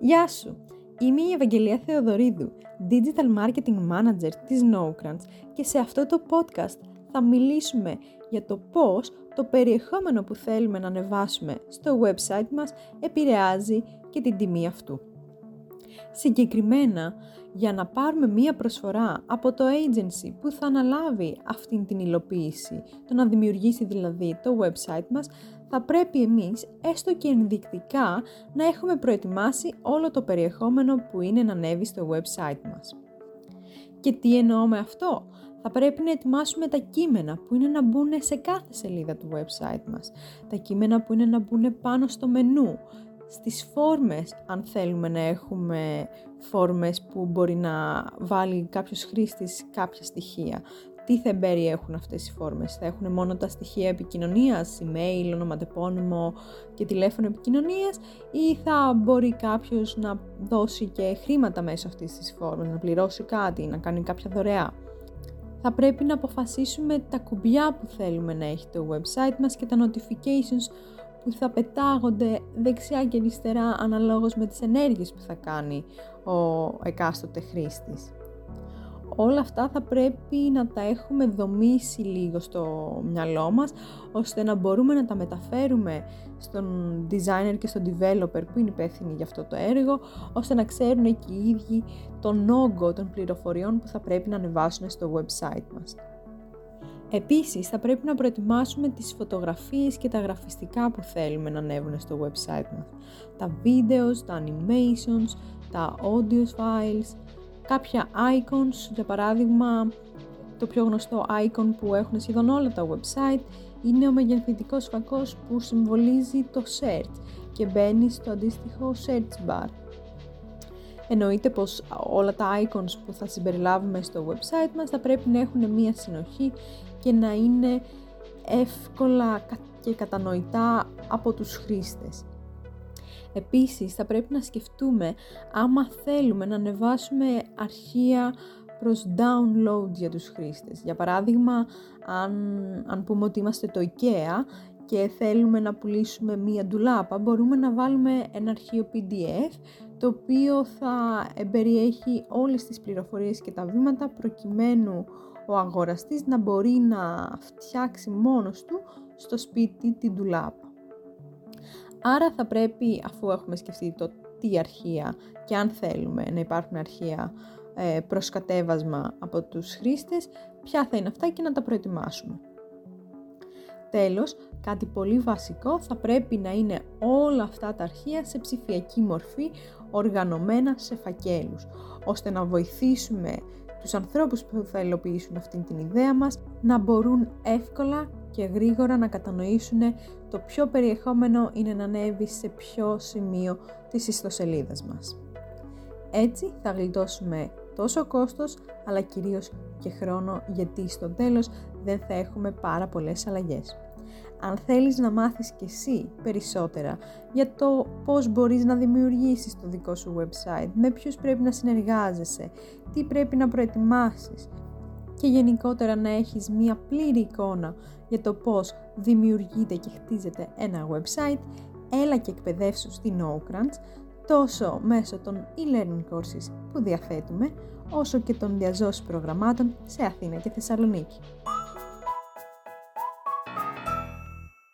Γεια σου! Είμαι η Ευαγγελία Θεοδωρίδου, Digital Marketing Manager της NoCrunch και σε αυτό το podcast θα μιλήσουμε για το πώς το περιεχόμενο που θέλουμε να ανεβάσουμε στο website μας επηρεάζει και την τιμή αυτού. Συγκεκριμένα, για να πάρουμε μία προσφορά από το agency που θα αναλάβει αυτήν την υλοποίηση, το να δημιουργήσει δηλαδή το website μας, θα πρέπει εμείς έστω και ενδεικτικά να έχουμε προετοιμάσει όλο το περιεχόμενο που είναι να ανέβει στο website μας. Και τι εννοώ με αυτό; Θα πρέπει να ετοιμάσουμε τα κείμενα που είναι να μπουν σε κάθε σελίδα του website μας. Τα κείμενα που είναι να μπουν πάνω στο μενού, στις φόρμες αν θέλουμε να έχουμε φόρμες που μπορεί να βάλει κάποιος χρήστης κάποια στοιχεία. Τι θα περιέχουν αυτές οι φόρμες, θα έχουν μόνο τα στοιχεία επικοινωνίας, email, ονοματεπώνυμο και τηλέφωνο επικοινωνίας ή θα μπορεί κάποιος να δώσει και χρήματα μέσω αυτής της φόρμες, να πληρώσει κάτι, να κάνει κάποια δωρεά; Θα πρέπει να αποφασίσουμε τα κουμπιά που θέλουμε να έχει το website μας και τα notifications που θα πετάγονται δεξιά και αριστερά αναλόγως με τις ενέργειες που θα κάνει ο εκάστοτε χρήστης. Όλα αυτά θα πρέπει να τα έχουμε δομήσει λίγο στο μυαλό μας, ώστε να μπορούμε να τα μεταφέρουμε στον designer και στον developer που είναι υπεύθυνοι για αυτό το έργο, ώστε να ξέρουν και οι ίδιοι τον όγκο των πληροφοριών που θα πρέπει να ανεβάσουν στο website μας. Επίσης θα πρέπει να προετοιμάσουμε τις φωτογραφίες και τα γραφιστικά που θέλουμε να ανέβουν στο website μας. Τα videos, τα animations, τα audio files, κάποια icons, για παράδειγμα το πιο γνωστό icon που έχουν σχεδόν όλα τα website είναι ο μεγενθητικός φακός που συμβολίζει το search και μπαίνει στο αντίστοιχο search bar. Εννοείται πως όλα τα icons που θα συμπεριλάβουμε στο website μας θα πρέπει να έχουν μία συνοχή και να είναι εύκολα και κατανοητά από τους χρήστες. Επίσης θα πρέπει να σκεφτούμε άμα θέλουμε να ανεβάσουμε αρχεία προς download για τους χρήστες. Για παράδειγμα, αν, αν πούμε ότι είμαστε το IKEA και θέλουμε να πουλήσουμε μία ντουλάπα, μπορούμε να βάλουμε ένα αρχείο PDF το οποίο θα περιέχει όλες τις πληροφορίες και τα βήματα προκειμένου ο αγοραστής να μπορεί να φτιάξει μόνος του στο σπίτι την ντουλάπα. Άρα θα πρέπει, αφού έχουμε σκεφτεί το τι αρχεία και αν θέλουμε να υπάρχουν αρχεία ε, προς κατέβασμα από τους χρήστες, ποια θα είναι αυτά και να τα προετοιμάσουμε. Τέλος, κάτι πολύ βασικό θα πρέπει να είναι όλα αυτά τα αρχεία σε ψηφιακή μορφή οργανωμένα σε φακέλους, ώστε να βοηθήσουμε τους ανθρώπους που θα υλοποιήσουν αυτή την ιδέα μας να μπορούν εύκολα και γρήγορα να κατανοήσουν το ποιο περιεχόμενο είναι να ανέβει σε ποιο σημείο της ιστοσελίδας μας. Έτσι θα γλιτώσουμε τόσο κόστος αλλά κυρίως και χρόνο γιατί στο τέλος δεν θα έχουμε πάρα πολλές αλλαγές. Αν θέλεις να μάθεις και εσύ περισσότερα για το πώς μπορείς να δημιουργήσεις το δικό σου website, με ποιους πρέπει να συνεργάζεσαι, τι πρέπει να προετοιμάσεις και γενικότερα να έχεις μία πλήρη εικόνα για το πώς δημιουργείται και χτίζεται ένα website, έλα και εκπαιδεύσου στη NoCrunch, τόσο μέσω των e-learning courses που διαθέτουμε, όσο και των διαζώσεις προγραμμάτων σε Αθήνα και Θεσσαλονίκη.